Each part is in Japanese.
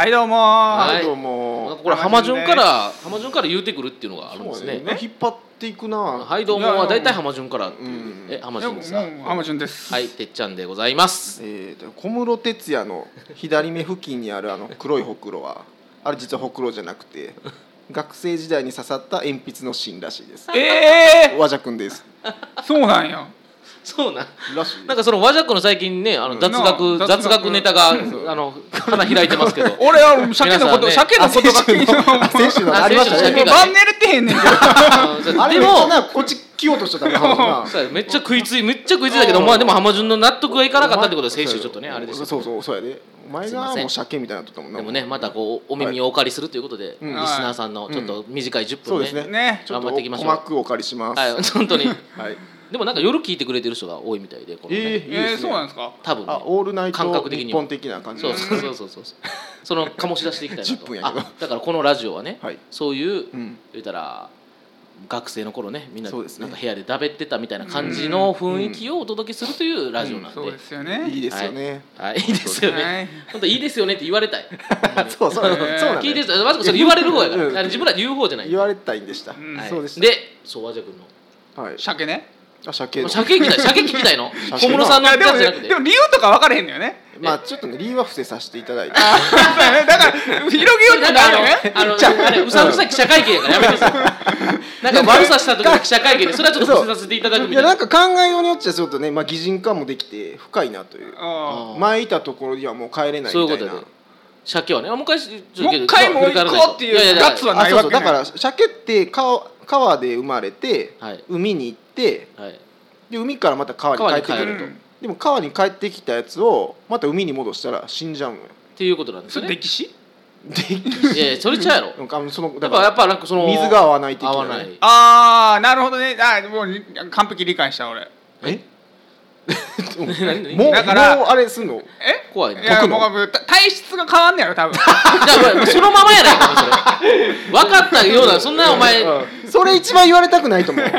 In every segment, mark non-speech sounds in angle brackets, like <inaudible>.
はいどうも。はい。どうも。これ浜順から浜順から言うてくるっていうのがあるんですね。そう引っ張っていくな。はいどうも。は大体浜順から。っていううん。え浜順ですか浜順です。はいてっちゃんでございます。えーと小室哲哉の左目付近にあるあの黒いほくろはあれ実はほくろじゃなくて学生時代に刺さった鉛筆の芯らしいです。ええ和くんです。そうなんやそうな。んらしい。なんかその和ジャックの最近ねあの雑な学あ雑学。ネタがあの花開いてますけど。<laughs> 俺は鮭のこと、皆さんね。鮭のことが気になる先週の <laughs> ありましたねあ先週の鮭が晩寝れてへんね。んけどあれでもめっちゃなこっち来ようとしてたねな <laughs> そうやめっちゃ食いついめっちゃ食いついたけどまあでも浜順の納得がいかなかったってことで先週ちょっとねあれでしたそうそうそうやで。お前すいません。がもう鮭みたいになっとったもんなでもねまたこうお耳をお借りするということでリうん。スナーさんのちょっと短い10分ね。そうですね。ねちょっと頑張っていきましょう。鼓膜をお借りします。はい。本当に。はいでもなんか夜聞いてくれてる人が多いみたいでこのねえーいいえー、そうなんですか？多分ね。あオールナイ感ト覚的には。日本的な感じそうそうそうそうそう。その醸し出していきたいな10と。<laughs> 分やけど。あだからこのラジオはね、はい。そういう、うん。言ったら学生の頃ねみんなそうですね。なんか部屋でだべってたみたいな感じの雰囲気をお届けするというラジオなんで、そうですよね。いいですよね。はい、いいですよね、はい。本当いいですよねって言われたい。<laughs> そうそうそうなんだよ聞いてるまずそれ言われる方やから、自分らで言う方じゃない、言われたいんでした。んはい。そうでしたでそう和ジャ君の。はい。鮭ねあ鮭。の鮭聞きたい。鮭聞きたいの？<laughs> 鮭。小室さんのやつじゃなくて。でも理由とか分からへんのよね。まあちょっとね理由は伏せさせていただいて。だから広げようとなんかあのかあるよねあ。のあれうさんくさい記者会見やからやめてさい。<laughs> なんか悪さした時の記者会見でそれはちょっと伏せさせていただくみたいな。いやなんか考えようによっちゃちょっとね。まあ擬人化もできて深いなという。あ前いたところにはもう帰れないみたいな。そういうことで。鮭はね。あもう一回もう一回もう行こうっていうガッツはないわけね。あそうそう。だから鮭って川川で生まれてはい。海に行ってはい。で海からまた川に帰ってくると。川に帰ると。でも川に帰ってきたやつをまた海に戻したら死んじゃうのよ。っていうことなんですね。れ歴史？でいやそれちゃうやろ。<laughs> なんかそのやっぱやっぱなんかその水が合わない的なね合わない。ああなるほどね。あもう完璧理解した俺。え？何もうだからもうあれすんの？え？怖いね。いや解くの？も体質が変わんねやろ多分。<laughs> じゃあもうそのままやないかそれ。分かったようなそんなお前。うん。それ一番言われたくないと思う。<laughs>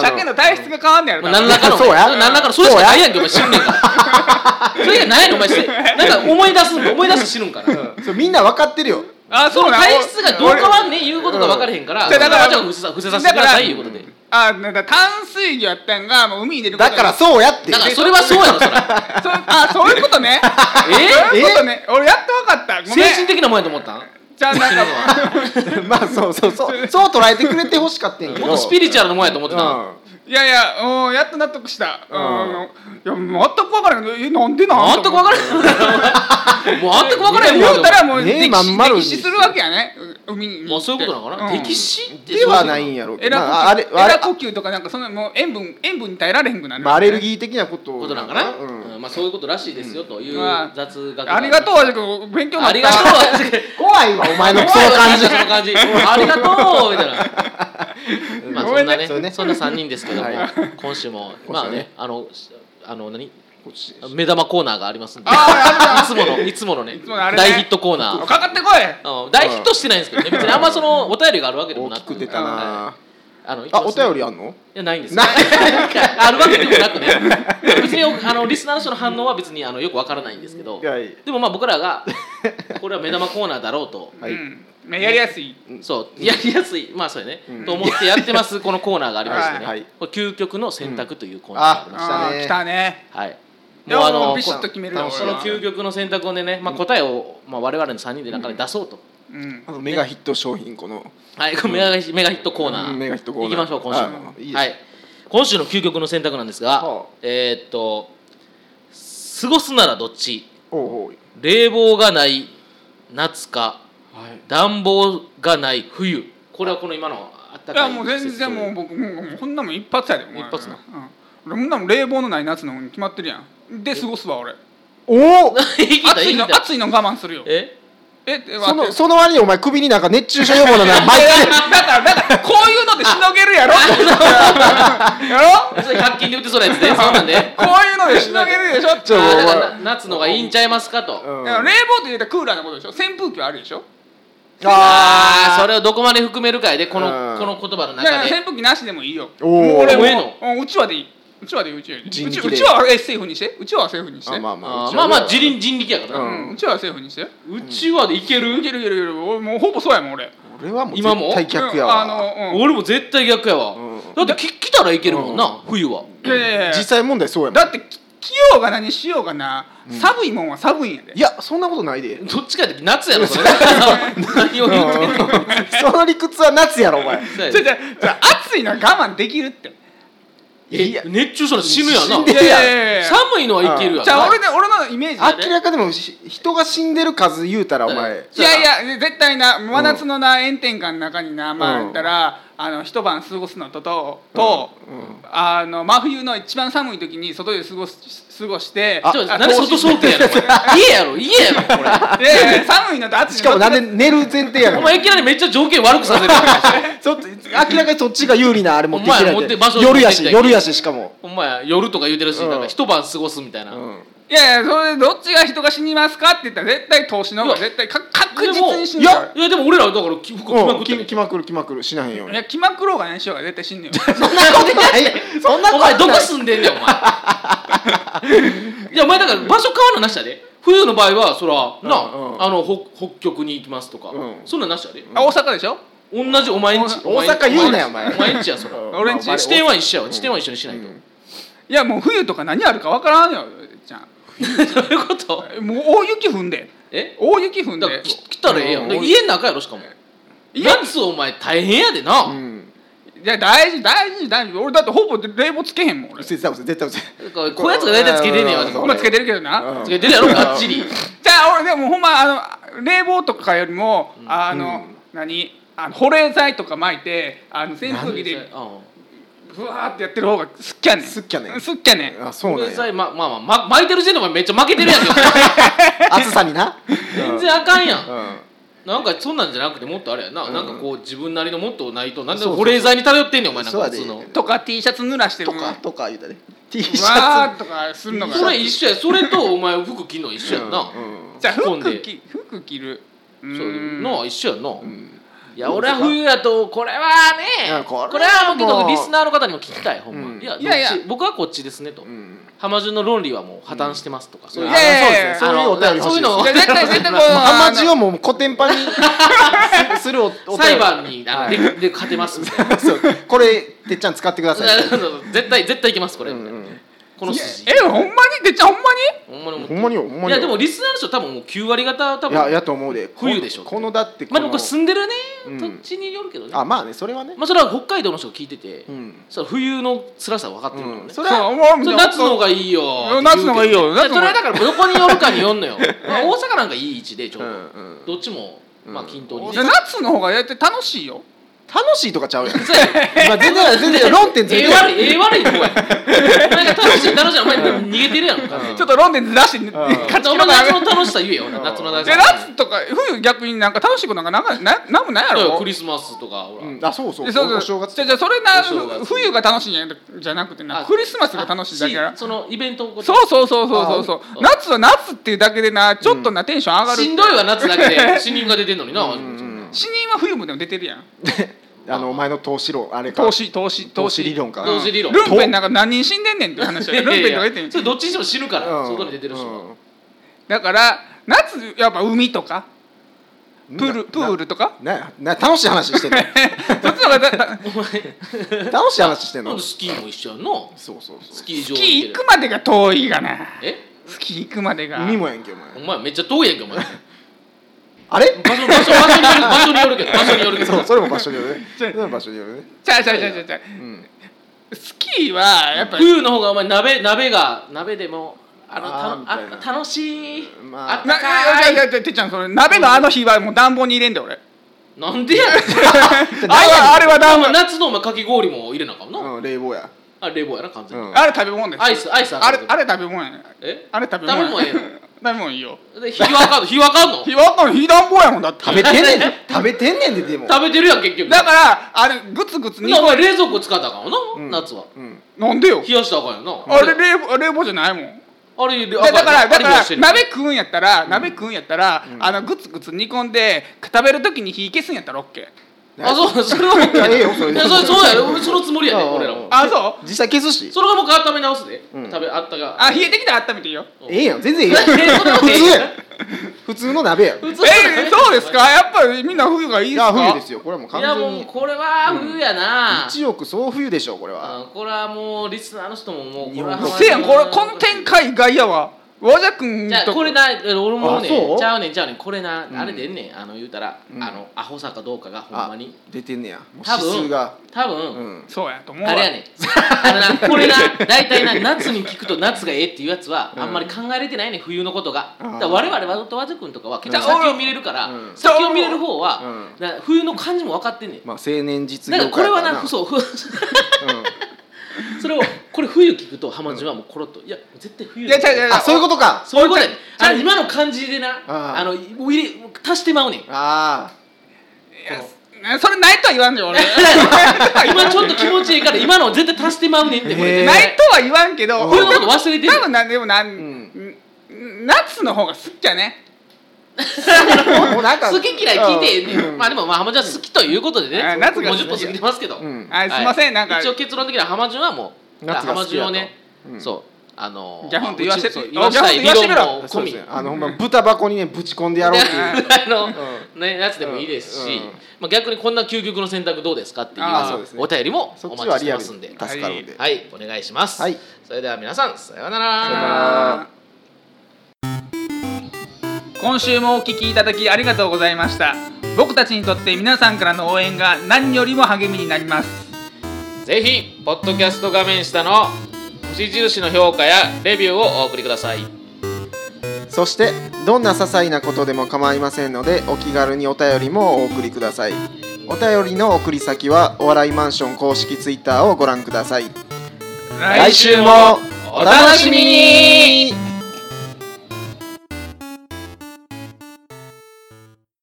鮭の体質が変わんねやろ何らかのそうや。何らかのそれしかないやんけお前死ぬねんからそれがないやろお前せなんか思い出すん思い出して死ぬんから。そうみんな分かってるよ。そのあそうな体質がどう変わんねん言うことが分からへんからうん。だからじゃあ伏せさ伏せさせてくださいいうことであだから淡水魚やったんがもう海に出ることだからそうやって。だからそれはそうやろそれ。<laughs> そうあそういうことね。<laughs> え？そういうことね。俺やっと分かった。精神的なもんやと思ったん？じゃあなんか <laughs> まあそうそうそう。そう捉えてくれてほしかったんやけど。もっとスピリチュアルなもんやと思ってたんいやいやもうやっと納得した。うん。うんいや全く分からん。えなんでなん？全く分からへん。もう全く分からへんもん言うたらもうね歴史まん丸に歴史。するわけやね。海に。もうそういうことなのかな。うん。敵視ってではないんやろうけど。まああれあれラ呼吸とかなんかそのもう塩分塩分に耐えられへんくなる。まあアレルギー的なことことなんかな、うん。うん。まあ、そういうことらしいですよというまあ雑学ありがとう和く勉強になった。ありがとう <laughs> 怖いわお前のその感じ。<laughs> <laughs> ありがとうみたいなまあそんなねそうね。そんな3人ですけども、はい。今週もまあねあのあの何？目玉コーナーがありますんで。いつものいつものね大ヒットコーナー。かかってこい。うん大ヒットしてないんですけどね。別にあんまそのお便りがあるわけでもなく。大きく出たなあのあお便りああんの？いやないんです <laughs> あるわけでもなくね。<laughs> 別にあのリスナーの人の反応は別にあのよくわからないんですけど。いやいやでもまあ僕らが <laughs> これは目玉コーナーだろうと。はい。うん。まあやりやすい。そう。やりやすい。まあそうやね、うん。と思ってやってますこのコーナーがありましてね、はい。これ究極の選択というコーナーがありまして、ああー来たね。はい。もうあのもうビシッと決めるその究極の選択をね、まあ、答えを、まあ、我々の3人で中で出そうと、うんあのメガヒット商品この。はいメガヒメガヒットコーナー、うんメガヒットコーナー。いきましょう今週も。はい。いいですはい。今週の究極の選択なんですが、はあ。えーっと過ごすならどっち？おうおう。冷房がない夏かはい。暖房がない冬。これはこの今のあったかいいやもう全然もう僕もうもうこんなもん一発やでお前。一発な。うん。俺こんなもん冷房のない夏のに決まってるやん。で過ごすわ俺。おお生きた暑いの暑いの我慢するよ。え？ええそのその割にお前首になんか熱中症予防のな <laughs> 毎回。だからだからこういうのでしのげるやろ？<laughs> やろ？それ100均で売ってそうなやつでそうなんで。こういうのでしのげるでしょ？ちょだ夏のがいいんちゃいますかと、うん。冷房って言うたらクーラーのことでしょ？扇風機はあるでしょ？ああそれをどこまで含めるかいでこのうん。この言葉の中で。いや扇風機なしでもいいよ。俺もうちわでいいうちわでうちわでううちわはえセーフにして？うちわはセーフにして。あまあまあまあまあ人力人力やから。うな、ん。うちわはセーフにして。うちわでいける、いけるいけるいける。俺もうほぼそうやもん俺。俺はもう今も？絶対逆やわ、俺も絶対逆やわ、うん。だってき来たらいけるもんな、うん。冬は。実際問題そうやもん。だってき着ようが何しようがな、寒いもんは寒いんやで。いやそんなことないで。どっちかって夏やろそれ。<laughs> 何を言ってんの。その理屈は夏やろお前。じゃじゃ暑いのは我慢できるってえ熱中症で死ぬやな。寒いのはいけるやん。じゃあ俺で俺のイメージ明らかでもし人が死んでる数言うたらお前。いやいや絶対な真夏のな炎天下の中になまあうん。言ったらあの一晩過ごすのととと、うん。あの真冬の一番寒い時に外で過ごす過ごしてちょっと何外商店やろこれ。家やろ家やろこれ。いやいや寒いのと暑いのしかもなんで寝る前提やねん。お前いきなりめっちゃ条件悪くさせるやん。<laughs> ちょっと明らかにそっちが有利なあれ持ってきて夜やし夜やししかも。ほんまや夜とか言うてるし、うんなんか一晩過ごすみたいな、うんいやいやそれでどっちが人が死にますかって言ったら絶対投資の方が絶対か確実に死ぬいからやいやでも俺らだから服着まくるき決まくる決まくる。しなへんよ。うにいや気まくろうが何しようが絶対死ぬよ。<laughs> そんなことない。<laughs> そんなお前どこ住んでんねんお前。<laughs> いやお前だから場所変わるのなしやで。冬の場合はそらな、うんうん。あの北北極に行きますとか、うん。そんなんなしやで。あ大阪でしょ？同じお前んち大阪言うなよお前。お前んちやそら。うん。俺んちまあ地点は一緒やわ。地点は一緒にしないと、うん。いやもう冬とか何あるかわからんよじゃん <laughs> どういうこと？もう大雪降んで。え？大雪降んで。来たらええやん、家の中やろしかも。家夏お前大変やでな、うん。いや大事大事大事。俺だってほぼ冷房つけへんもん俺。絶対嘘絶対こやつが大体つけてんねんわうん。ほんまつけてるけどな、うん。つけてるやろがっちり。じゃあ俺でもほんまあの冷房とかよりも、あの、何？あの保冷剤とか巻いてあの扇風機でうんふわーってやってる方がすっきゃねん。すっきゃねん。すっきゃねん。あそうなんや。ままあまあま巻いてる時点でお前めっちゃ負けてるやんけ。<laughs> 暑さにな。全然あかんやん。うん。なんかそんなんじゃなくてもっとあれやな、うん。なんかこう自分なりのもっとないとなんでそうそう。保冷剤に頼ってんねんお前なんか。普通の。とか T シャツ濡らしてる。とかとか言うたね T シャツわーとかするのが。それ一緒や。それとお前服着んの一緒やんな、うん。じゃあ服着服着る。うそうーんなあ一緒やんな、うんいや俺は冬やとこれはねこれはこれはもうけどリスナーの方にも聞きたいほんま、うん。いやいや僕はこっちですねと、うん。浜順の論理はもう破綻してますとか、そういう。いやいやいや。あそうですね。そういうお便りそういうの。いや絶対絶対こう浜地をもうコテンパンにす <laughs> するお裁判にでで勝てますみたいな。<laughs> これてっちゃん使ってください。<laughs> 絶対絶対いけますこれ、うんうんこの筋。えほんまに？てっちゃんほんまほんまにほんまによほんまに。よいやでもリスナーの人多分もう9割方多分いややと思うで。冬でしょ。このだってまあでもこれ住んでるね、うん。土地によるけどね。あまあねそれはね。まあそれは北海道の人が聞いてて、うん。それは冬の辛さ分かってるからね、うん。そそれはそれ夏の方がいいよ。夏の方がいいよ。それはだからどこによるかによんのよ。<laughs> まあ大阪なんかいい位置でちょうど、うんうん。どっちもまあうん均等に、いや夏の方がやって楽しいよ楽しいとかちゃうやん。<laughs> 今全然全然論点ずれてる。ええ悪いええ悪い方や。お前が楽しい楽しい。お前逃げてるやん完全にちょっとロンデンズ出して勝ちお前夏の楽しさ言えよ。ん。夏の楽しでさ夏とか冬逆になんか楽しいことなんかなんかななんもないやろ。クリスマスとかほら、うん。あそうそう。でそうそう。お正月じゃあじゃあそれなお正月冬が楽しいんやじゃなくてなあクリスマスが楽しいだけやそのイベントをそうそうそうそうそうそう。あ夏は夏っていうだけでなちょっとなテンション上がるしんどいわ夏だけで。<laughs> 死人が出てんのにな、死人は冬もでも出てるやん。<laughs> あのお前の投資論あれか。投資投資投資。理論か。投資理論。ルンペンなんか何人死んでんねんって話やルンペンとか言ってんそれどっちにしても死ぬから、うん。外に出てる人は、うん。だから夏やっぱ海とかプールなプールとか？なな楽しい話してんの？<laughs> そっちの方がだだ <laughs> お前。楽しい話してんの？スキーも一緒やんなそうそうそう。スキー場スキー行くまでが遠いがな。え？スキー行くまでが。海もやんけお前。お前めっちゃ遠いやんけお前あれ？場所場所場所による場所によるけど <laughs> 場所によるけど。そうそれも場所によるね。それも場所によるね。ちゃうちゃうちゃうちゃうちゃううんスキーはやっぱ冬の方がお前鍋鍋が鍋でもあのああ楽しい、まあ。あったない。やかいいやいやてっちゃんそれ鍋のあの日はもう暖房に入れんで俺。なんでや <laughs> あれはあれは暖房。夏のお前かき氷も入れなあかんな、うん冷房や。あ冷房やな完全に、うん。あれ食べ物ですアイスアイスあれあれ食べ物やねえ？あれ食べ物食べ物ええの食べ物いいよ。で日はかんの？日はかんの？日は火暖房やもんだって。食べてんねん食べてんねんででも。食べてるやん結局。だからあれグツグツ煮なお前込冷蔵庫使ったかんわな、うん。夏は。うん。なんでよ。冷やしたらあかんよな。あれ冷房冷房じゃないもん。あれだだからだから鍋鍋食うんやったら鍋食うんやったらあのグツグツ煮込んで食べる時に火消すんやったらオッケーあそうそれは。いやええよそれ。いやそれそうやろ。そのつもりやでうん俺らも。あそう？実際消すし。それが僕温め直すで。うん。食べあったが。あ冷えてきたら温めていいよ。ええやん。全然ええやん。えそれは普ええ通やん。普通の鍋やん。い普通えそうですか？やっぱりみんな冬がいいですか？や冬ですよ。これはもういやもうこれは冬やな。一億総冬でしょこれは。うん。これはもうリスナーの人ももうこれは日本せやんこれこの展開意外やわ和田君とじゃあこれな俺もねちゃうねんちゃうねん。これな、うん。あれでんねん。あの言うたら、うん。あのアホさかどうかがほんまに。出てんねや。多分指数が。多分、うん。そうやと思うわ。あれやねん。あのなこれな大体な夏に聞くと夏がええっていうやつは、うん。あんまり考えれてないねん冬のことが。だから我々和と和田君とかは先を見れるから、うん。先を見れる方は、冬の感じも分かってんねん。まあ青年実だ業からこれはなそう <laughs> それをこれ冬聞くと浜中はもうコロッといや絶対冬いや違う違ううんあそういうことかそういうことあ今の感じでなあの入れ足してまうねん。あいやそれないとは言わんで俺。<laughs> 今ちょっと気持ちいいから今の絶対足してまうねんってないとは言わんけどうん冬のこと忘れてんねん多分なんでもなん、んん。夏の方が好きやね？あもうなんか好き嫌い聞いてまあでもまあ浜中は好きということでね。あ夏がもう10分過ぎてますけど。うん。はいすいませんなんか。一応結論的には浜中はもう浜夏が好きやと。中をねうん。そうあのギャフンと言わせてそう言わした言わせろ論も込みそうですねあのほんま豚箱にねぶち込んでやろうっていう。あのうねやつでもいいですしうん。まあ逆にこんな究極の選択どうですかっていうあーそうですね。お便りもそっお待ちしてますんで助かるんで。はい。お願いします。はい。それでは皆さんさようなさようなら。今週もお聞きいただきありがとうございました。僕たちにとって皆さんからの応援が何よりも励みになりますぜひポッドキャスト画面下の星印の評価やレビューをお送りください。そしてどんな些細なことでも構いませんのでお気軽にお便りもお送りください。お便りの送り先はお笑いマンション公式ツイッターをご覧ください。来週もお楽しみに